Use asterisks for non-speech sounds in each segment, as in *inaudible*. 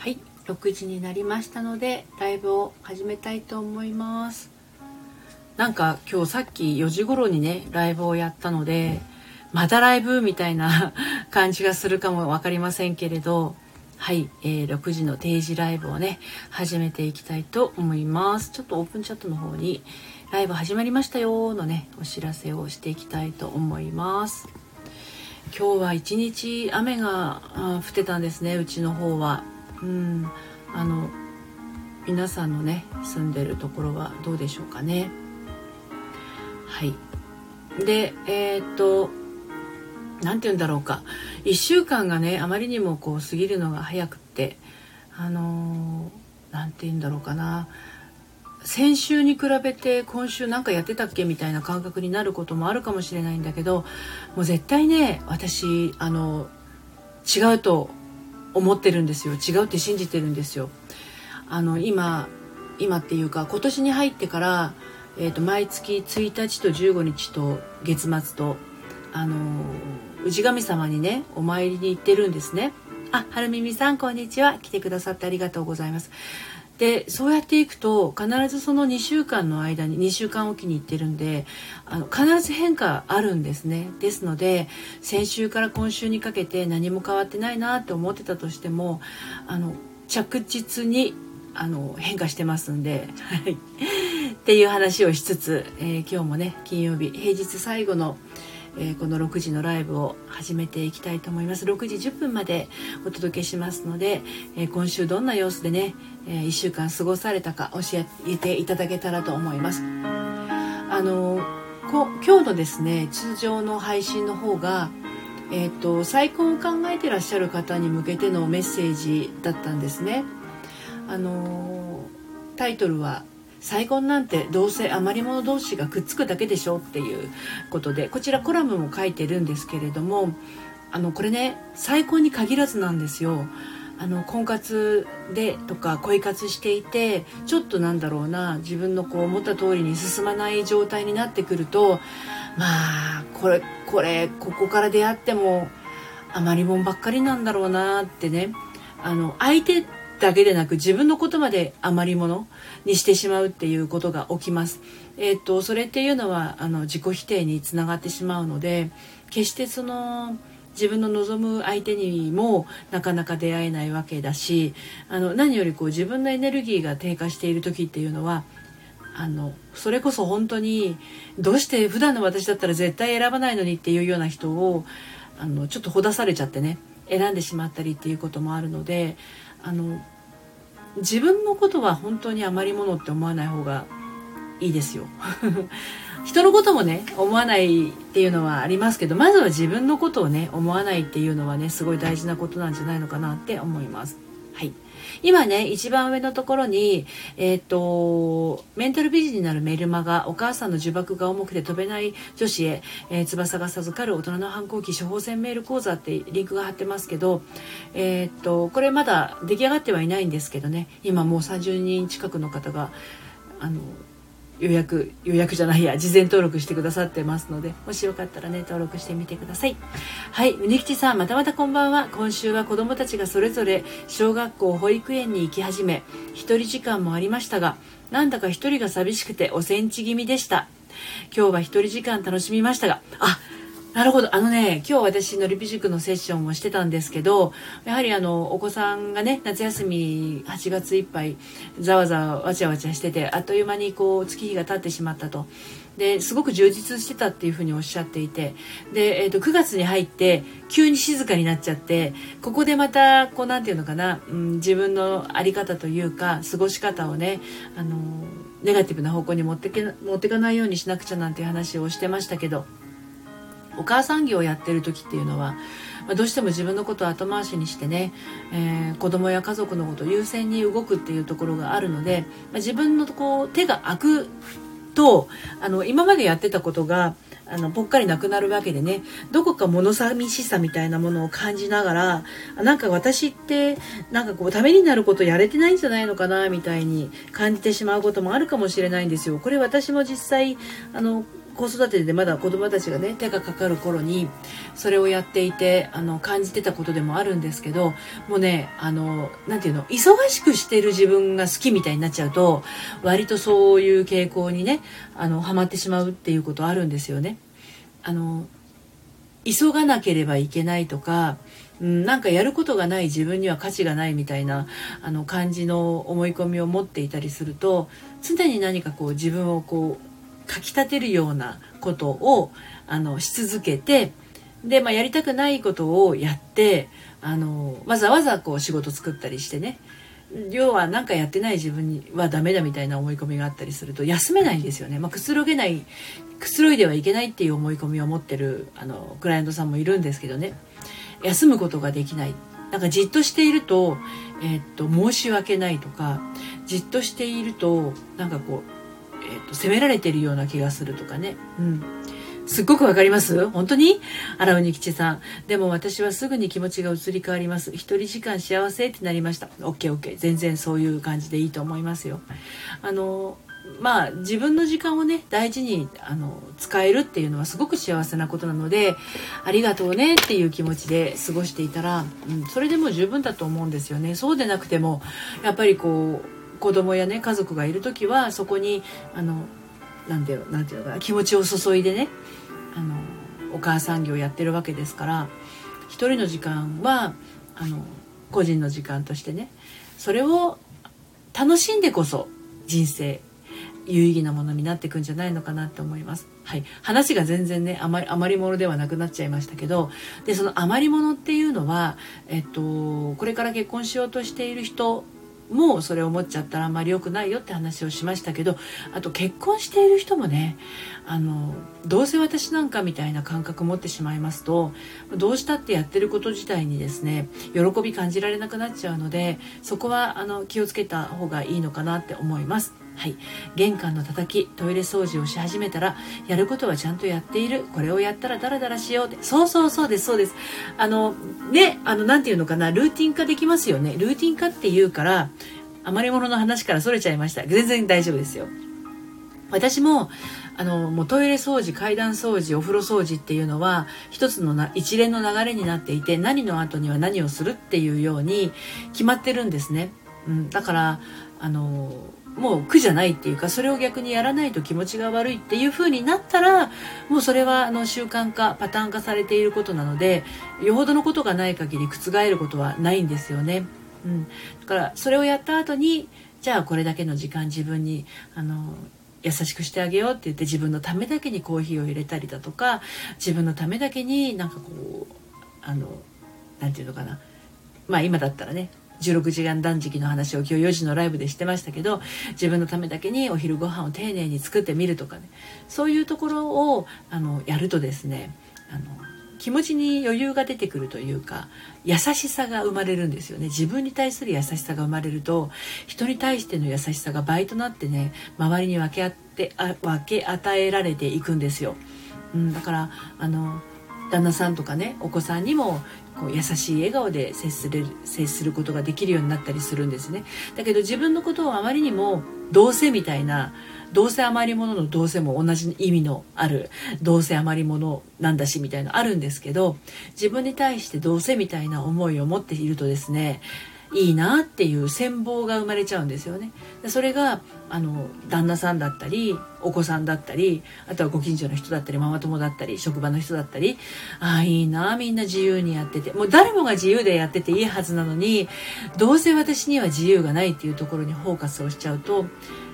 はい6時になりましたのでライブを始めたいと思います。なんか今日さっき4時頃にねライブをやったのでまたライブみたいな *laughs* 感じがするかも分かりませんけれどはい、えー、6時の定時ライブをね始めていきたいと思います。ちょっとオープンチャットの方にライブ始まりましたよのねお知らせをしていきたいと思います。今日は一日雨が降ってたんですねうちの方は。うん。あの皆さんのね住んでるところはどうでしょうかね。はい。でえー、っと何て言うんだろうか。1週間がねあまりにもこう過ぎるのが早くってあの何て言うんだろうかな。先週に比べて今週なんかやってたっけ？みたいな感覚になることもあるかもしれないんだけどもう絶対ね私あの違うと思ってるんですよ違うって信じてるんですよ。あの今今っていうか今年に入ってから、えーと、毎月1日と15日と月末とあの氏神様にねお参りに行ってるんですね。あ、はるみみさんこんにちは来てくださってありがとうございます。でそうやっていくと必ずその2週間の間に2週間おきに行ってるんであの必ず変化あるんですね。ですので先週から今週にかけて何も変わってないなって思ってたとしてもあの着実にあの変化してますんで、はい、っていう話をしつつ、えー、今日もね金曜日平日最後のえー、この6時のライブを始めていきたいと思います6時10分までお届けしますので、えー、今週どんな様子でね、えー、1週間過ごされたか教えていただけたらと思いますあの今日のですね通常の配信の方がえーと、再婚を考えてらっしゃる方に向けてのメッセージだったんですね。あのタイトルは再婚なんてどうせ余り物同士がくっつくだけでしょっていうことでこちらコラムも書いてるんですけれどもあのこれね再婚に限らずなんですよ。あの婚活でとか恋活していてちょっとなんだろうな自分のこう思った通りに進まない状態になってくるとまあこれこれここから出会っても余りもんばっかりなんだろうなってねあの相手だけでなく自分のことまで余り物にしてしまうっていうことが起きます。えーと、それっていうのはあの自己否定につながってしまうので決してその自分の望む相手にもなかなか出会えないわけだしあの何よりこう自分のエネルギーが低下している時っていうのはあのそれこそ本当にどうして普段の私だったら絶対選ばないのにっていうような人をあのちょっとほだされちゃってね選んでしまったりっていうこともあるのであの自分のことは本当に余り物って思わない方がいいですよ。*laughs* 人のこともね思わないっていうのはありますけどまずは自分のことをね思わないっていうのはねすごい大事なことなんじゃないのかなって思います。はい。今ね一番上のところにえっ、ー、とメンタル美人になるメルマガお母さんの呪縛が重くて飛べない女子へ、えー、翼が授かる大人の反抗期処方箋メール講座ってリンクが貼ってますけどえっ、ー、とこれまだ出来上がってはいないんですけどね。今もう30人近くの方があの予約予約じゃないや事前登録してくださってますのでもしよかったらね登録してみてください。はいうにきちさんまたまたこんばんは。今週は子どもたちがそれぞれ小学校保育園に行き始め1人時間もありましたがなんだか1人が寂しくておセンチ気味でした。今日は1人時間楽しみましたがあなるほどあのね今日私のリピ塾のセッションをしてたんですけどやはりあのお子さんがね夏休み8月いっぱいざわざわわちゃわちゃしててあっという間にこう月日が経ってしまったとですごく充実してたっていうふうにおっしゃっていてで、えーと、9月に入って急に静かになっちゃってここでまたこうなんていうのかな、うん、自分の在り方というか過ごし方をねあのネガティブな方向に持ってけ持ってかないようにしなくちゃなんていう話をしてましたけど。お母さん業をやってる時っていうのは、まあ、どうしても自分のことを後回しにしてね、えー、子供や家族のことを優先に動くっていうところがあるので、まあ、自分のこう手が空くとあの今までやってたことがあのぽっかりなくなるわけでねどこか物寂しさみたいなものを感じながらなんか私ってなんかこうためになることやれてないんじゃないのかなみたいに感じてしまうこともあるかもしれないんですよ。これ私も実際あの子育てでまだ子供たちがね手がかかる頃にそれをやっていてあの感じてたことでもあるんですけどもうねあのなんていうの忙しくしてる自分が好きみたいになっちゃうと割とそういう傾向にねあのハマってしまうっていうことあるんですよね。あの急がなければいけないとか、うん、なんかやることがない自分には価値がないみたいなあの感じの思い込みを持っていたりすると常に何かこう自分をこうかきたてるようなことをあのし続けてで、まあ、やりたくないことをやってあのわざわざこう仕事作ったりしてね要は何かやってない自分にはダメだみたいな思い込みがあったりすると休めないんですよね、まあ、くつろげないくつろいではいけないっていう思い込みを持ってるあのクライアントさんもいるんですけどね。休むことができない。なんかじっとしていると,、えー、っと申し訳ないとかじっとしているとなんかこう、えー、っと責められてるような気がするとかね、うん、すっごくわかります？本当に？荒尾に吉さん。でも私はすぐに気持ちが移り変わります。一人時間幸せってなりました。OKOK。全然そういう感じでいいと思いますよ。あの、まあ自分の時間をね大事にあの使えるっていうのはすごく幸せなことなのでありがとうねっていう気持ちで過ごしていたら、うん、それでも十分だと思うんですよねそうでなくてもやっぱりこう子供やね家族がいる時はそこにあのなんていうのなんていうのかな気持ちを注いでねあのお母さん業やってるわけですから一人の時間はあの個人の時間としてねそれを楽しんでこそ人生有意義なものになっていくんじゃないのかなって思います。はい、話が全然ね余り余り物ではなくなっちゃいましたけどでその余り物っていうのは、えっと、これから結婚しようとしている人もうそれ思っちゃったらあんまり良くないよって話をしましたけどあと結婚している人もねあのどうせ私なんかみたいな感覚持ってしまいますとどうしたってやってること自体にですね喜び感じられなくなっちゃうのでそこはあの気をつけた方がいいのかなって思います。はい、玄関の叩きトイレ掃除をし始めたらやることはちゃんとやっている。これをやったらダラダラしようって。そうそうそうですそうです。あのねあの何て言うのかなルーティン化できますよね。ルーティン化っていうから余り物の話からそれちゃいました。全然大丈夫ですよ。私もあのもうトイレ掃除階段掃除お風呂掃除っていうのは一つのな一連の流れになっていて何の後には何をするっていうように決まってるんですね、うん、だからあのもう苦じゃないっていうかそれを逆にやらないと気持ちが悪いっていう風になったらもうそれはあの習慣化パターン化されていることなのでよほどのことがない限り覆ることはないんですよね。うん、だからそれをやった後にじゃあこれだけの時間自分にあの優しくしてあげようって言って自分のためだけにコーヒーを入れたりだとか自分のためだけになんかこうあの何て言うのかなまあ今だったらね16時間断食の話を今日4時のライブでしてましたけど自分のためだけにお昼ご飯を丁寧に作ってみるとかね。そういうところをあのやるとですねあの気持ちに余裕が出てくるというか優しさが生まれるんですよね。自分に対する優しさが生まれると人に対しての優しさが倍となってね周りに分け合ってあ分け与えられていくんですよ、うん、だからあの旦那さんとかねお子さんにもこう優しい笑顔で接する接することができるようになったりするんですね。だけど自分のことをあまりにもどうせみたいなどうせ余り物のどうせも同じ意味のあるどうせ余り物なんだしみたいなあるんですけど自分に対してどうせみたいな思いを持っているとですねいいなっていう羨望が生まれちゃうんですよね。それがあの旦那さんだったりお子さんだったりあとはご近所の人だったりママ友だったり職場の人だったりああいいなみんな自由にやっててもう誰もが自由でやってていいはずなのにどうせ私には自由がないっていうところにフォーカスをしちゃうと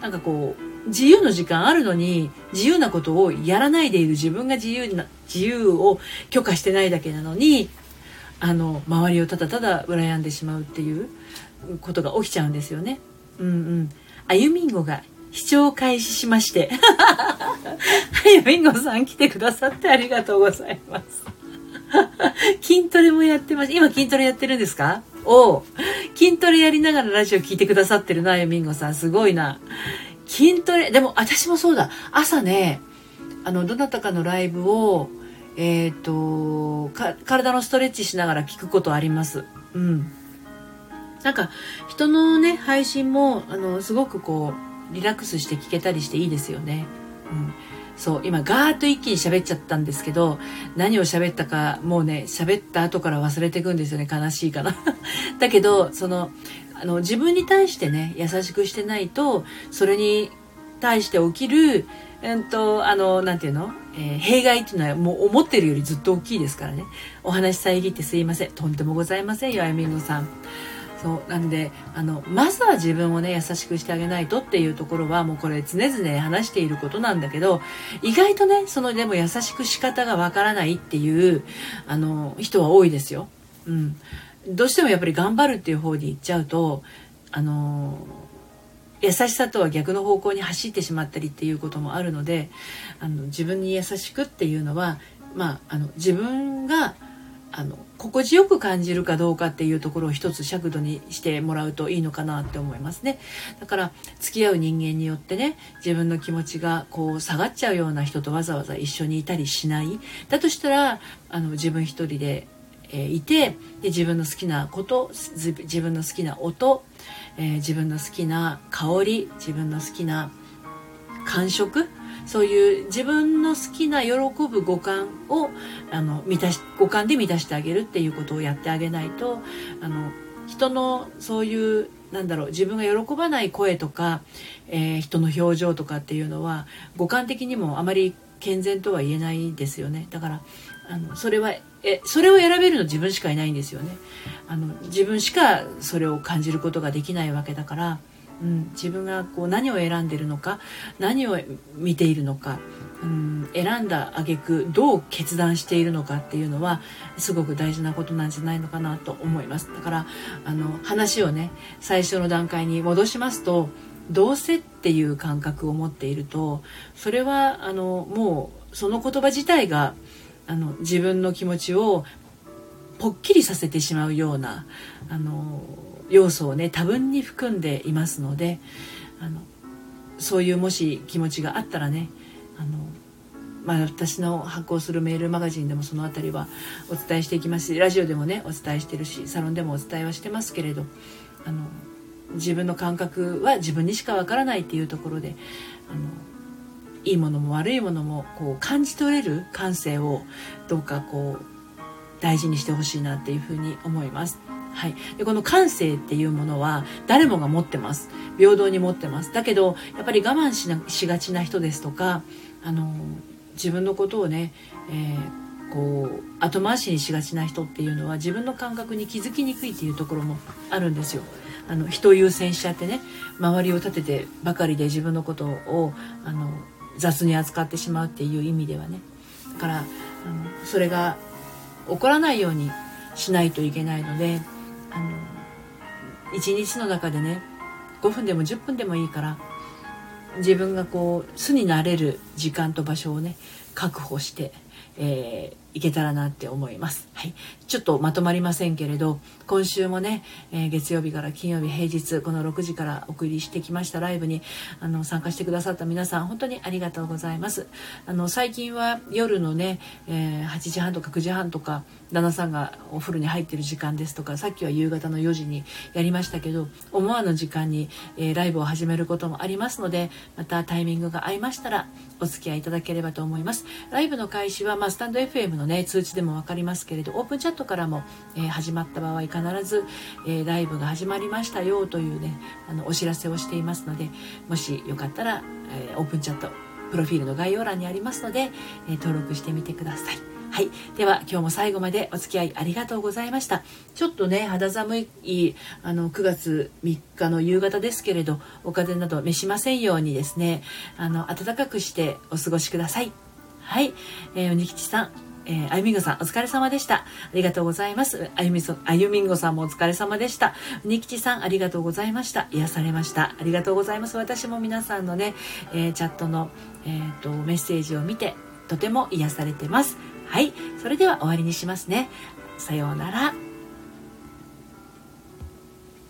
なんかこう自由の時間あるのに自由なことをやらないでいる自分が自由な自由を許可してないだけなのにあの周りをただただ羨んでしまうっていうことが起きちゃうんですよね。うんうん。あゆみんごが視聴開始しまして。あゆみんごさん来てくださってありがとうございます。*laughs* 筋トレもやってます。今筋トレやってるんですか？お筋トレやりながらラジオ聞いてくださってるな、あゆみんごさん。すごいな。筋トレ、でも私もそうだ。朝ね、あの、どなたかのライブを、えっ、ー、と体のストレッチしながら聞くことあります。うん。なんか人のね配信もあのすごくこうリラックスして聞けたりしていいですよね。うん。そう今ガーッと一気に喋っちゃったんですけど何を喋ったかもうね喋った後から忘れていくんですよね悲しいかな *laughs* だけどそのあの自分に対してね優しくしてないとそれに対して起きるうんと、あの、なんていうの、えー、弊害っていうのはもう思ってるよりずっと大きいですからね。お話遮ってすいません。とんでもございませんよ、あやみんごさん。そう。なんで、あの、まずは自分をね、優しくしてあげないとっていうところは、もうこれ常々話していることなんだけど、意外とね、そのでも優しく仕方がわからないっていう、あの、人は多いですよ。うん。どうしてもやっぱり頑張るっていう方に行っちゃうと、あの優しさとは逆の方向に走ってしまったりっていうこともあるのであの自分に優しくっていうのは、まあ、あの自分があの心地よく感じるかどうかっていうところを一つ尺度にしてもらうといいのかなって思いますね。だから付き合う人間によってね自分の気持ちがこう下がっちゃうような人とわざわざ一緒にいたりしない。だとしたらあの自分一人で、え、いてで自分の好きなこと自分の好きな音えー、自分の好きな香り自分の好きな感触そういう自分の好きな喜ぶ五感をあの満たし五感で満たしてあげるっていうことをやってあげないとあの人のそういうなんだろう自分が喜ばない声とか、えー、人の表情とかっていうのは五感的にもあまり健全とは言えないですよね。だからあのそれはえそれを選べるの自分しかいないんですよね。あの自分しかそれを感じることができないわけだから、うん、自分がこう何を選んでるのか何を見ているのか、うん、選んだ挙句どう決断しているのかっていうのはすごく大事なことなんじゃないのかなと思います。だからあの話をね最初の段階に戻しますとどうせっていう感覚を持っているとそれはあのもうその言葉自体があの自分の気持ちをぽっきりさせてしまうようなあの要素をね多分に含んでいますのであのそういうもし気持ちがあったらねあの、まあ、私の発行するメールマガジンでもその辺りはお伝えしていきますしラジオでもねお伝えしてるしサロンでもお伝えはしてますけれどあの自分の感覚は自分にしかわからないっていうところであのいいものも悪いものもこう感じ取れる感性をどうかこう大事にしてほしいなっていうふうに思います。はい、でこの感性っていうものは誰もが持ってます平等に持ってますだけどやっぱり我慢しなしがちな人ですとかあの自分のことをね、えー、こう後回しにしがちな人っていうのは自分の感覚に気づきにくいっていうところもあるんですよ。あの人を優先しちゃってね周りを立ててばかりで自分のことをあの雑に扱ってしまうっていう意味ではね。だからあのそれが起こらないようにしないといけないのであの一日の中でね5分でも10分でもいいから自分がこう巣になれる時間と場所をね確保して、えー、いけたらなって思います。はい。ちょっとまとまりませんけれど、今週もね、えー、月曜日から金曜日平日、この6時からお送りしてきましたライブに、あの、参加してくださった皆さん、本当にありがとうございます。あの、最近は夜のね、えー、8時半とか9時半とか、旦那さんがお風呂に入ってる時間ですとか、さっきは夕方の4時にやりましたけど、思わぬ時間に、えー、ライブを始めることもありますので、またタイミングが合いましたら、お付き合いいただければと思います。ライブの開始は、まあ、スタンド FM のね通知でも分かりますけれどオープンチャットからも、えー、始まった場合必ず、えー、ライブが始まりましたよというねあのお知らせをしていますのでもしよかったら、え、オープンチャットプロフィールの概要欄にありますので、え登録してみてください。はい。では、今日も最後までお付き合いありがとうございました。ちょっとね、肌寒い、あの、9月3日の夕方ですけれど、お風邪など召しませんようにですね、あの、暖かくしてお過ごしください。はい。えー、おにきちさん、えー、あゆみんごさんお疲れ様でした。ありがとうございます。あゆみそ、あゆみんごさんもお疲れ様でした。にきちさんありがとうございました。癒されました。ありがとうございます。私も皆さんのね、えー、チャットの、えーと、メッセージを見てとても癒されてます。はい。それでは終わりにしますね。さようなら。